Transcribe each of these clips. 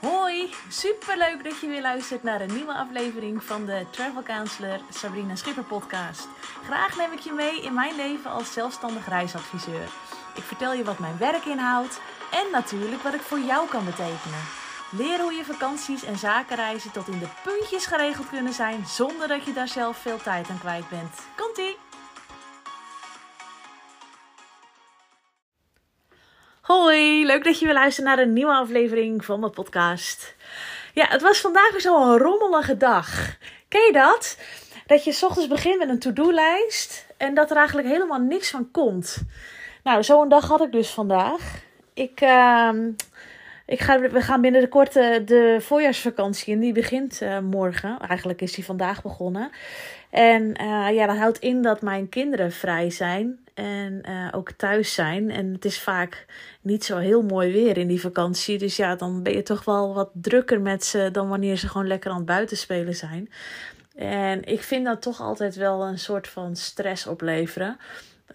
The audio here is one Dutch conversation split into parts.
Hoi, superleuk dat je weer luistert naar een nieuwe aflevering van de Travel Counselor Sabrina Schipper podcast. Graag neem ik je mee in mijn leven als zelfstandig reisadviseur. Ik vertel je wat mijn werk inhoudt en natuurlijk wat ik voor jou kan betekenen. Leer hoe je vakanties en zakenreizen tot in de puntjes geregeld kunnen zijn zonder dat je daar zelf veel tijd aan kwijt bent. Komt-ie! Hoi, leuk dat je weer luistert naar een nieuwe aflevering van mijn podcast. Ja, het was vandaag weer zo'n rommelige dag. Ken je dat? Dat je s ochtends begint met een to-do-lijst en dat er eigenlijk helemaal niks van komt. Nou, zo'n dag had ik dus vandaag. Ik, uh, ik ga, we gaan binnen de korte de voorjaarsvakantie en die begint uh, morgen. Eigenlijk is die vandaag begonnen. En uh, ja, dat houdt in dat mijn kinderen vrij zijn en ook thuis zijn. En het is vaak niet zo heel mooi weer in die vakantie. Dus ja, dan ben je toch wel wat drukker met ze dan wanneer ze gewoon lekker aan het buitenspelen zijn. En ik vind dat toch altijd wel een soort van stress opleveren.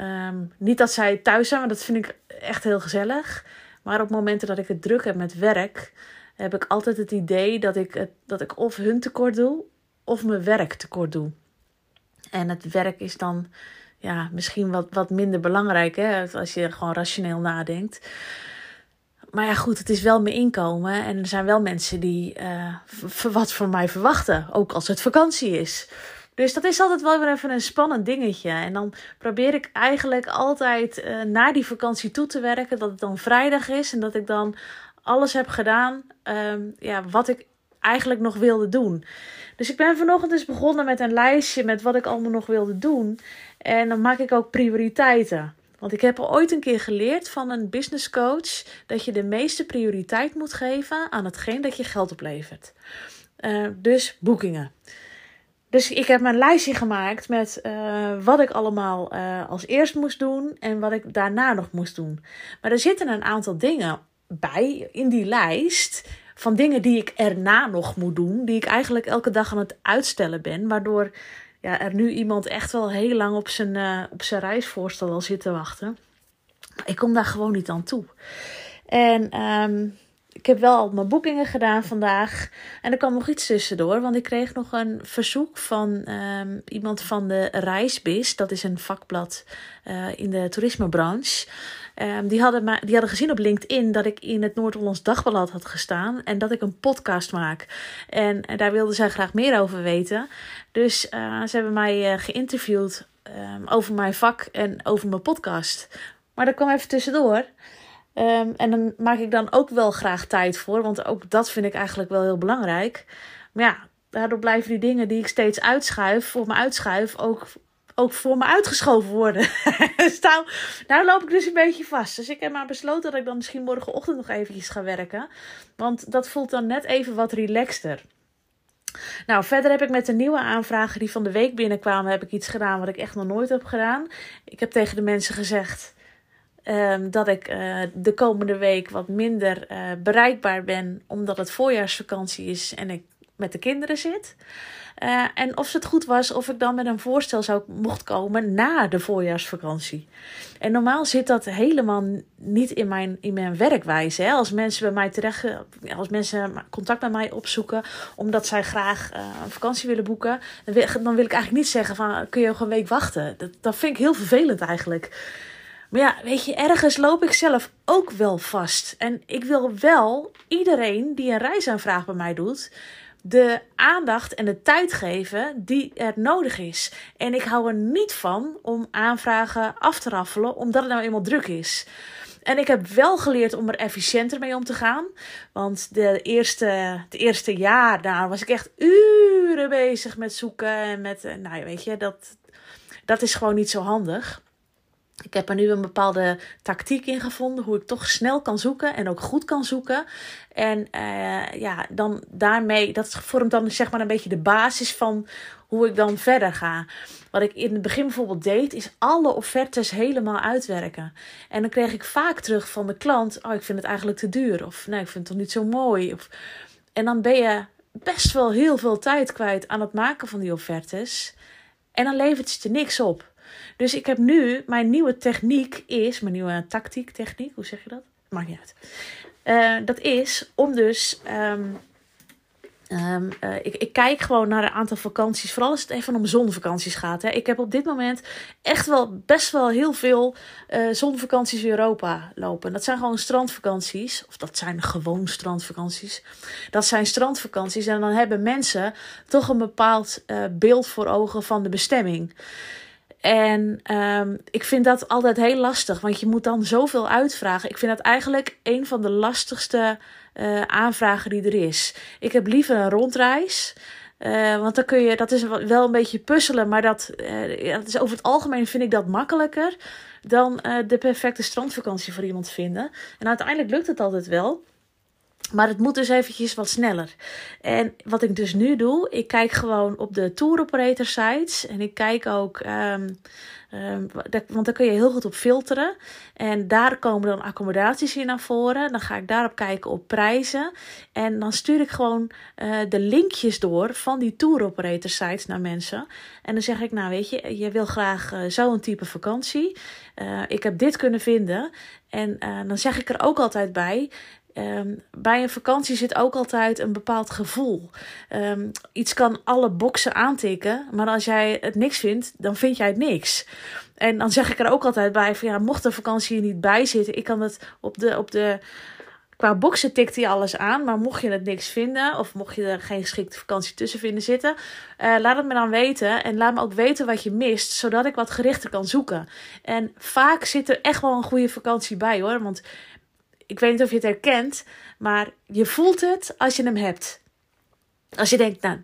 Um, niet dat zij thuis zijn, want dat vind ik echt heel gezellig. Maar op momenten dat ik het druk heb met werk, heb ik altijd het idee dat ik, het, dat ik of hun tekort doe, of mijn werk tekort doe. En het werk is dan ja, misschien wat, wat minder belangrijk hè, als je gewoon rationeel nadenkt. Maar ja, goed, het is wel mijn inkomen. En er zijn wel mensen die uh, wat van mij verwachten. Ook als het vakantie is. Dus dat is altijd wel weer even een spannend dingetje. En dan probeer ik eigenlijk altijd uh, naar die vakantie toe te werken. Dat het dan vrijdag is en dat ik dan alles heb gedaan um, ja, wat ik eigenlijk nog wilde doen. Dus ik ben vanochtend dus begonnen met een lijstje met wat ik allemaal nog wilde doen. En dan maak ik ook prioriteiten. Want ik heb ooit een keer geleerd van een business coach dat je de meeste prioriteit moet geven aan hetgeen dat je geld oplevert. Uh, dus boekingen. Dus ik heb mijn lijstje gemaakt met uh, wat ik allemaal uh, als eerst moest doen en wat ik daarna nog moest doen. Maar er zitten een aantal dingen bij in die lijst van dingen die ik erna nog moet doen, die ik eigenlijk elke dag aan het uitstellen ben, waardoor ja, er nu iemand echt wel heel lang op zijn, uh, op zijn reisvoorstel al zit te wachten. Ik kom daar gewoon niet aan toe. En um, ik heb wel al mijn boekingen gedaan vandaag. En er kwam nog iets tussendoor. Want ik kreeg nog een verzoek van um, iemand van de Reisbis. Dat is een vakblad uh, in de toerismebranche. Um, die, hadden die hadden gezien op LinkedIn dat ik in het Noord-Hollands Dagblad had gestaan. En dat ik een podcast maak. En, en daar wilden zij graag meer over weten. Dus uh, ze hebben mij uh, geïnterviewd um, over mijn vak en over mijn podcast. Maar dat kwam even tussendoor. Um, en dan maak ik dan ook wel graag tijd voor, want ook dat vind ik eigenlijk wel heel belangrijk. Maar ja, daardoor blijven die dingen die ik steeds uitschuif, voor me uitschuif, ook, ook voor me uitgeschoven worden. dus nou, nou loop ik dus een beetje vast. Dus ik heb maar besloten dat ik dan misschien morgenochtend nog eventjes ga werken. Want dat voelt dan net even wat relaxter. Nou, verder heb ik met de nieuwe aanvragen die van de week binnenkwamen, heb ik iets gedaan wat ik echt nog nooit heb gedaan. Ik heb tegen de mensen gezegd Um, dat ik uh, de komende week wat minder uh, bereikbaar ben, omdat het voorjaarsvakantie is en ik met de kinderen zit. Uh, en of het goed was of ik dan met een voorstel zou mocht komen na de voorjaarsvakantie. En normaal zit dat helemaal niet in mijn, in mijn werkwijze. Hè? Als mensen bij mij terecht, als mensen contact met mij opzoeken omdat zij graag een vakantie willen boeken, dan wil, dan wil ik eigenlijk niet zeggen van kun je nog een week wachten. Dat, dat vind ik heel vervelend eigenlijk. Maar ja, weet je, ergens loop ik zelf ook wel vast. En ik wil wel iedereen die een reisaanvraag bij mij doet, de aandacht en de tijd geven die er nodig is. En ik hou er niet van om aanvragen af te raffelen, omdat het nou eenmaal druk is. En ik heb wel geleerd om er efficiënter mee om te gaan. Want de eerste, het eerste jaar daar was ik echt uren bezig met zoeken. En met, nou weet je, dat, dat is gewoon niet zo handig. Ik heb er nu een bepaalde tactiek in gevonden hoe ik toch snel kan zoeken en ook goed kan zoeken. En uh, ja, dan daarmee, dat vormt dan zeg maar een beetje de basis van hoe ik dan verder ga. Wat ik in het begin bijvoorbeeld deed, is alle offertes helemaal uitwerken. En dan kreeg ik vaak terug van de klant: Oh, ik vind het eigenlijk te duur. Of nee, ik vind het toch niet zo mooi. Of, en dan ben je best wel heel veel tijd kwijt aan het maken van die offertes. En dan levert het je niks op. Dus ik heb nu, mijn nieuwe techniek is, mijn nieuwe tactiek, techniek, hoe zeg je dat? Maakt niet uit. Uh, dat is om dus. Um, Um, uh, ik, ik, kijk gewoon naar een aantal vakanties. Vooral als het even om zonvakanties gaat. Hè. Ik heb op dit moment echt wel best wel heel veel uh, zonvakanties in Europa lopen. Dat zijn gewoon strandvakanties. Of dat zijn gewoon strandvakanties. Dat zijn strandvakanties. En dan hebben mensen toch een bepaald beeld voor ogen van de bestemming. En um, ik vind dat altijd heel lastig, want je moet dan zoveel uitvragen. Ik vind dat eigenlijk een van de lastigste uh, aanvragen die er is. Ik heb liever een rondreis. Uh, want dan kun je, dat is wel een beetje puzzelen, maar dat, ja, dat is over het algemeen vind ik dat makkelijker dan de perfecte strandvakantie voor iemand vinden. En uiteindelijk lukt het altijd wel. Maar het moet dus eventjes wat sneller. En wat ik dus nu doe, ik kijk gewoon op de tour operator sites. En ik kijk ook, um, um, want daar kun je heel goed op filteren. En daar komen dan accommodaties in naar voren. Dan ga ik daarop kijken op prijzen. En dan stuur ik gewoon uh, de linkjes door van die tour operator sites naar mensen. En dan zeg ik, nou weet je, je wil graag uh, zo'n type vakantie. Uh, ik heb dit kunnen vinden. En dan zeg ik er ook altijd bij. Um, bij een vakantie zit ook altijd een bepaald gevoel. Um, iets kan alle boxen aantikken, maar als jij het niks vindt, dan vind jij het niks. En dan zeg ik er ook altijd bij van ja, mocht de vakantie hier niet bij zitten, ik kan het op de, op de qua boxen tikt hij alles aan, maar mocht je het niks vinden of mocht je er geen geschikte vakantie tussen vinden zitten, uh, laat het me dan weten en laat me ook weten wat je mist, zodat ik wat gerichter kan zoeken. En vaak zit er echt wel een goede vakantie bij hoor, want ik weet niet of je het herkent, maar je voelt het als je hem hebt. Als je denkt, nou,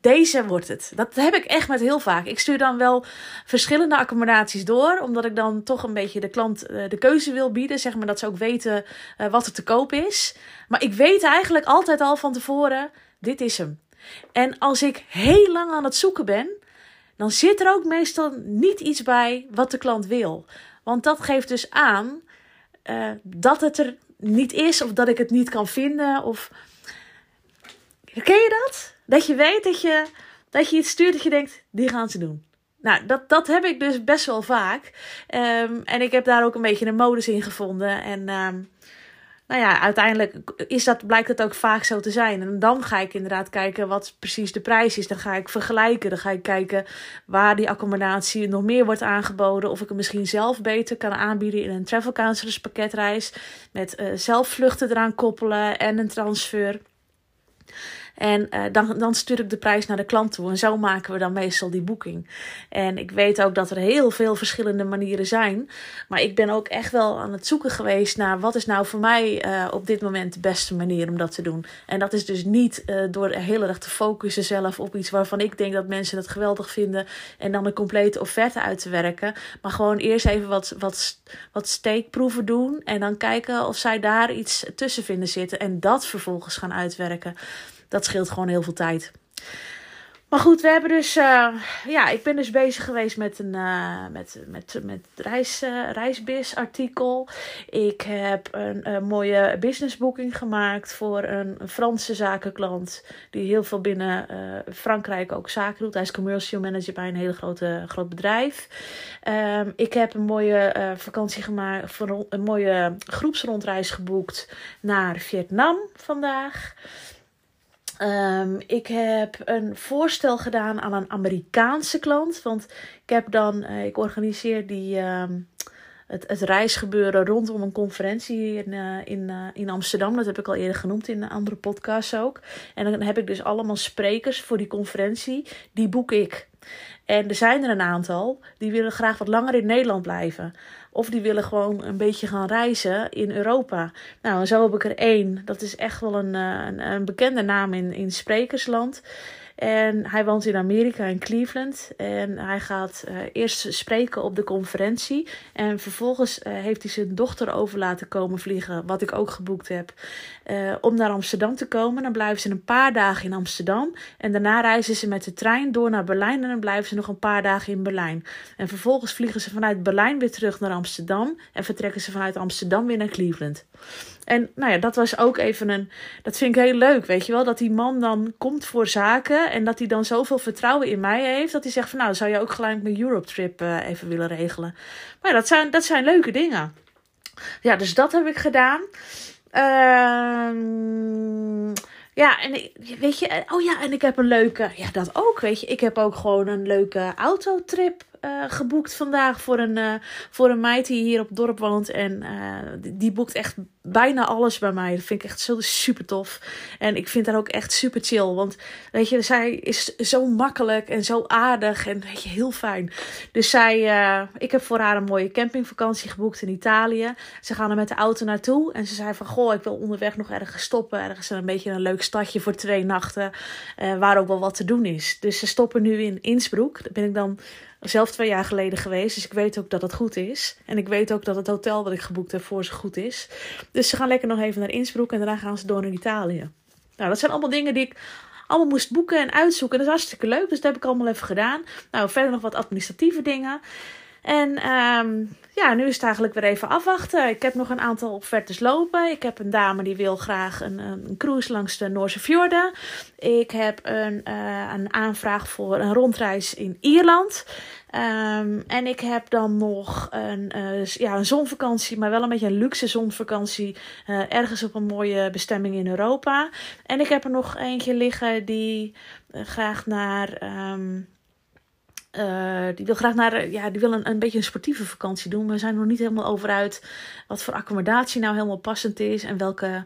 deze wordt het. Dat heb ik echt met heel vaak. Ik stuur dan wel verschillende accommodaties door, omdat ik dan toch een beetje de klant eh, de keuze wil bieden, zeg maar dat ze ook weten uh, wat er te koop is. Maar ik weet eigenlijk altijd al van tevoren, dit is hem. En als ik heel lang aan het zoeken ben, dan zit er ook meestal niet iets bij wat de klant wil. Want dat geeft dus aan uh, dat het er niet is of dat ik het niet kan vinden. Of... Ken je dat? Dat je weet dat je, dat je iets stuurt dat je denkt, die gaan ze doen. Nou, dat, dat heb ik dus best wel vaak. Um, en ik heb daar ook een beetje een modus in gevonden. En um, nou ja, uiteindelijk is dat, blijkt het ook vaak zo te zijn. En dan ga ik inderdaad kijken wat precies de prijs is. Dan ga ik vergelijken. Dan ga ik kijken waar die accommodatie nog meer wordt aangeboden. Of ik hem misschien zelf beter kan aanbieden in een travel counselors pakketreis. Met uh, zelf vluchten eraan koppelen en een transfer. En uh, dan, dan stuur ik de prijs naar de klant toe. En zo maken we dan meestal die boeking. En ik weet ook dat er heel veel verschillende manieren zijn. Maar ik ben ook echt wel aan het zoeken geweest naar wat is nou voor mij uh, op dit moment de beste manier om dat te doen. En dat is dus niet uh, door heel erg te focussen zelf op iets waarvan ik denk dat mensen het geweldig vinden. En dan een complete offerte uit te werken. Maar gewoon eerst even wat, wat, wat steekproeven doen. En dan kijken of zij daar iets tussen vinden zitten. En dat vervolgens gaan uitwerken dat scheelt gewoon heel veel tijd. Maar goed, we hebben dus, uh, ja, ik ben dus bezig geweest met een uh, met, met, met reis, uh, reisbis artikel. Ik heb een, mooie businessbooking gemaakt voor een, Franse zakenklant die heel veel binnen Frankrijk ook zaken doet. Hij is commercial manager bij een hele grote groot bedrijf. Um, ik heb een mooie vakantie gemaakt, voor een mooie groepsrondreis geboekt naar Vietnam vandaag. Um, ik heb een voorstel gedaan aan een Amerikaanse klant. Want ik heb dan, uh, ik organiseer die, um, het, het reisgebeuren rondom een conferentie in, uh, in, uh, in Amsterdam. Dat heb ik al eerder genoemd in andere podcasts ook. En dan heb ik dus allemaal sprekers voor die conferentie. Die boek ik. En er zijn er een aantal die willen graag wat langer in Nederland blijven. Of die willen gewoon een beetje gaan reizen in Europa. Nou, zo heb ik er één. Dat is echt wel een, eh, een, een bekende naam in, in sprekersland. En hij woont in Amerika, in Cleveland. En hij gaat uh, eerst spreken op de conferentie. En vervolgens uh, heeft hij zijn dochter over laten komen vliegen, wat ik ook geboekt heb. Uh, om naar Amsterdam te komen. Dan blijven ze een paar dagen in Amsterdam. En daarna reizen ze met de trein door naar Berlijn. En dan blijven ze nog een paar dagen in Berlijn. En vervolgens vliegen ze vanuit Berlijn weer terug naar Amsterdam. En vertrekken ze vanuit Amsterdam weer naar Cleveland. En nou ja, dat was ook even een. Dat vind ik heel leuk, weet je wel. Dat die man dan komt voor zaken. En dat hij dan zoveel vertrouwen in mij heeft. Dat hij zegt van nou, zou je ook gelijk mijn Europe trip uh, even willen regelen. Maar dat zijn, dat zijn leuke dingen. Ja, dus dat heb ik gedaan. Ehm ja, en weet je, oh ja, en ik heb een leuke, ja, dat ook, weet je. Ik heb ook gewoon een leuke autotrip uh, geboekt vandaag voor een, uh, voor een meid die hier op het dorp woont. En uh, die, die, boekt echt bijna alles bij mij. Dat vind ik echt zo super tof. En ik vind haar ook echt super chill. Want weet je, zij is zo makkelijk en zo aardig en weet je, heel fijn. Dus zij, ik heb voor haar een mooie campingvakantie geboekt in Italië. Ze gaan er met de auto naartoe. En ze zei van, goh, ik wil onderweg nog ergens stoppen. Ergens een beetje een leuk stadje voor twee nachten. waar ook wel wat te doen is. Dus ze stoppen nu in Innsbruck. Daar ben ik dan zelf twee jaar geleden geweest. Dus ik weet ook dat het goed is. En ik weet ook dat het hotel wat ik geboekt heb voor ze goed is. Dus ze gaan lekker nog even naar Innsbruck en daarna gaan ze door naar Italië. Nou, dat zijn allemaal dingen die ik allemaal moest boeken en uitzoeken. Dat is hartstikke leuk. Dus dat heb ik allemaal even gedaan. Nou, verder nog wat administratieve dingen. En um, ja, nu is het eigenlijk weer even afwachten. Ik heb nog een aantal offertes lopen. Ik heb een dame die wil graag een, een cruise langs de Noorse fjorden. Ik heb een, uh, een aanvraag voor een rondreis in Ierland. Um, en ik heb dan nog een, uh, ja, een zonvakantie, maar wel een beetje een luxe zonvakantie. Uh, ergens op een mooie bestemming in Europa. En ik heb er nog eentje liggen die graag naar. Um, uh, die wil graag naar, ja, die wil een, een beetje een sportieve vakantie doen. We zijn nog niet helemaal over uit wat voor accommodatie nou helemaal passend is en welke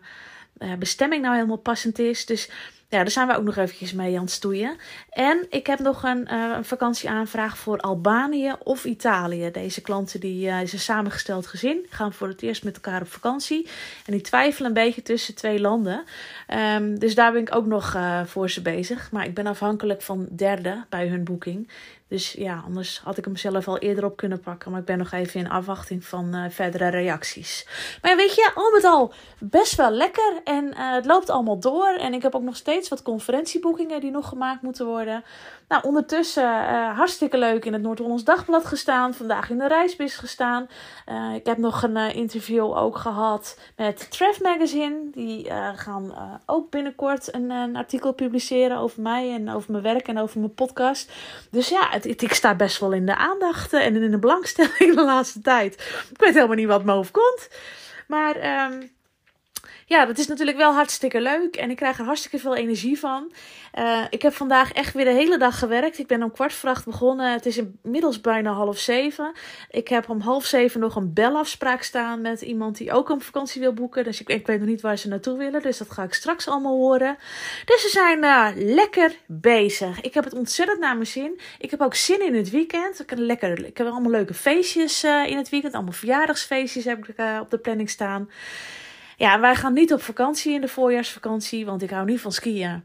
uh, bestemming nou helemaal passend is. Dus ja, daar zijn we ook nog eventjes mee aan het stoeien. En ik heb nog een, een vakantieaanvraag voor Albanië of Italië. Deze klanten die, uh, samengesteld gezin. Gaan voor het eerst met elkaar op vakantie. En die twijfelen een beetje tussen twee landen. Um, dus daar ben ik ook nog uh, voor ze bezig. Maar ik ben afhankelijk van derde bij hun boeking. Dus ja, anders had ik hem zelf al eerder op kunnen pakken. Maar ik ben nog even in afwachting van verdere reacties. Maar weet je, al met al best wel lekker. En het loopt allemaal door. En ik heb ook nog steeds wat conferentieboekingen die nog gemaakt moeten worden. Nou, ondertussen uh, hartstikke leuk in het Noord-Hollands Dagblad gestaan. Vandaag in de Reisbis gestaan. Uh, ik heb nog een uh, interview ook gehad met Treff Magazine. Die gaan ook binnenkort een, een, artikel publiceren over mij en over mijn werk en over mijn podcast. Dus ja, het, ik sta best wel in de aandacht en in de belangstelling de laatste tijd. Ik weet helemaal niet wat me overkomt. Maar... Um, ja, dat is natuurlijk wel hartstikke leuk. En ik krijg er hartstikke veel energie van. Uh, ik heb vandaag echt weer de hele dag gewerkt. Ik ben om kwart voor begonnen. Het is inmiddels bijna half zeven. Ik heb om half zeven nog een belafspraak staan met iemand die ook een vakantie wil boeken. Dus ik, ik weet nog niet waar ze naartoe willen. Dus dat ga ik straks allemaal horen. Dus ze zijn uh, lekker bezig. Ik heb het ontzettend naar mijn zin. Ik heb ook zin in het weekend. Ik heb, lekker, ik heb allemaal leuke feestjes uh, in het weekend. Allemaal verjaardagsfeestjes heb ik op de planning staan. Ja, wij gaan niet op vakantie in de voorjaarsvakantie, want ik hou niet van skiën.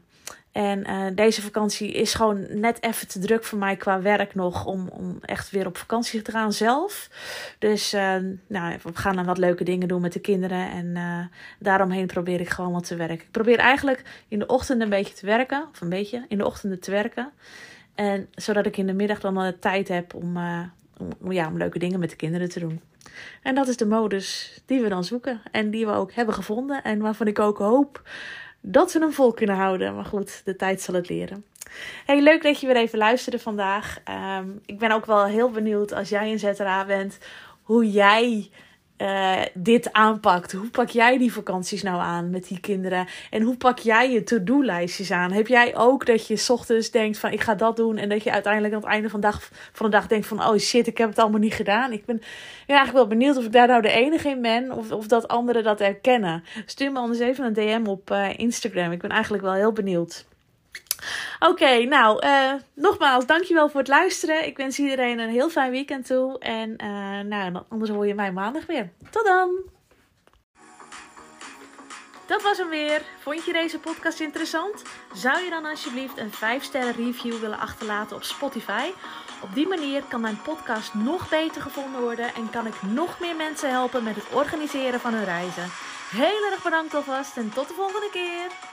En uh, deze vakantie is gewoon net even te druk voor mij qua werk nog om, om echt weer op vakantie te gaan zelf. Dus uh, nou, we gaan dan wat leuke dingen doen met de kinderen. En uh, daaromheen probeer ik gewoon wat te werken. Ik probeer eigenlijk in de ochtend een beetje te werken. Of een beetje in de ochtenden te werken. En zodat ik in de middag dan de tijd heb om, om, ja, om leuke dingen met de kinderen te doen. En dat is de modus die we dan zoeken en die we ook hebben gevonden en waarvan ik ook hoop dat we hem vol kunnen houden. Maar goed, de tijd zal het leren. Hey, leuk dat je weer even luisterde vandaag. Um, ik ben ook wel heel benieuwd als jij een ZRA bent, hoe jij uh, dit aanpakt. Hoe pak jij die vakanties nou aan met die kinderen? En hoe pak jij je to-do-lijstjes aan? Heb jij ook dat je ochtends denkt van ik ga dat doen en dat je uiteindelijk aan het einde van de dag, van de dag denkt van oh shit, ik heb het allemaal niet gedaan. Ik ben eigenlijk wel benieuwd of ik daar nou de enige in ben of, of dat anderen dat herkennen. Stuur me anders even een DM op uh, Instagram. Ik ben eigenlijk wel heel benieuwd. Oké, nou, uh, nogmaals, dankjewel voor het luisteren. Ik wens iedereen een heel fijn weekend toe. En uh, nou, anders hoor je mij maandag weer. Tot dan! Dat was hem weer. Vond je deze podcast interessant? Zou je dan alsjeblieft een 5-sterren review willen achterlaten op Spotify? Op die manier kan mijn podcast nog beter gevonden worden en kan ik nog meer mensen helpen met het organiseren van hun reizen. Heel erg bedankt alvast en tot de volgende keer!